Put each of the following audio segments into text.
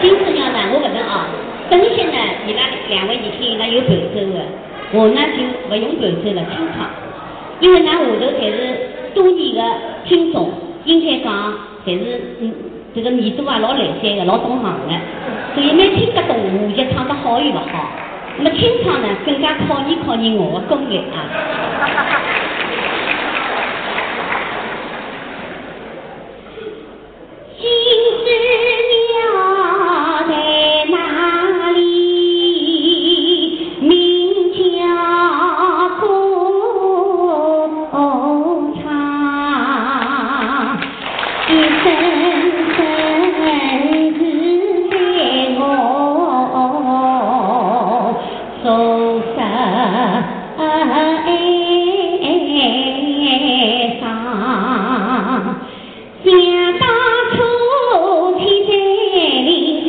金子鸟呢，我不能啊。本身呢，伊拉两位年轻人呢有伴奏的，我呢就不用伴奏了，清唱。因为呢下头侪是多年的听众，应该讲侪是嗯这个耳朵啊老来塞的，老懂行的，所以没听得懂话剧唱得好与不好。那么清唱呢，更加考验考验我的功力啊。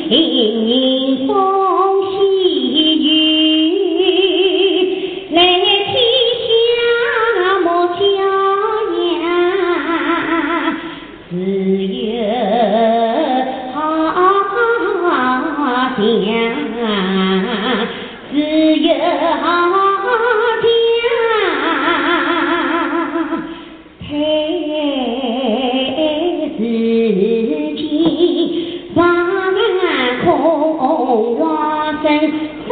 林，迎风细雨，来天下莫骄阳，只有好家，只有好冬花声沙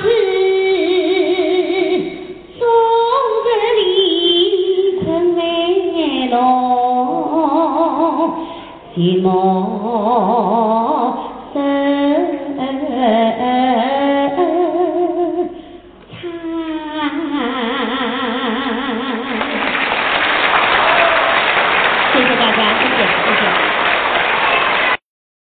翅，冬日里春来浓，寂寞深藏。谢谢大家，谢谢，谢谢。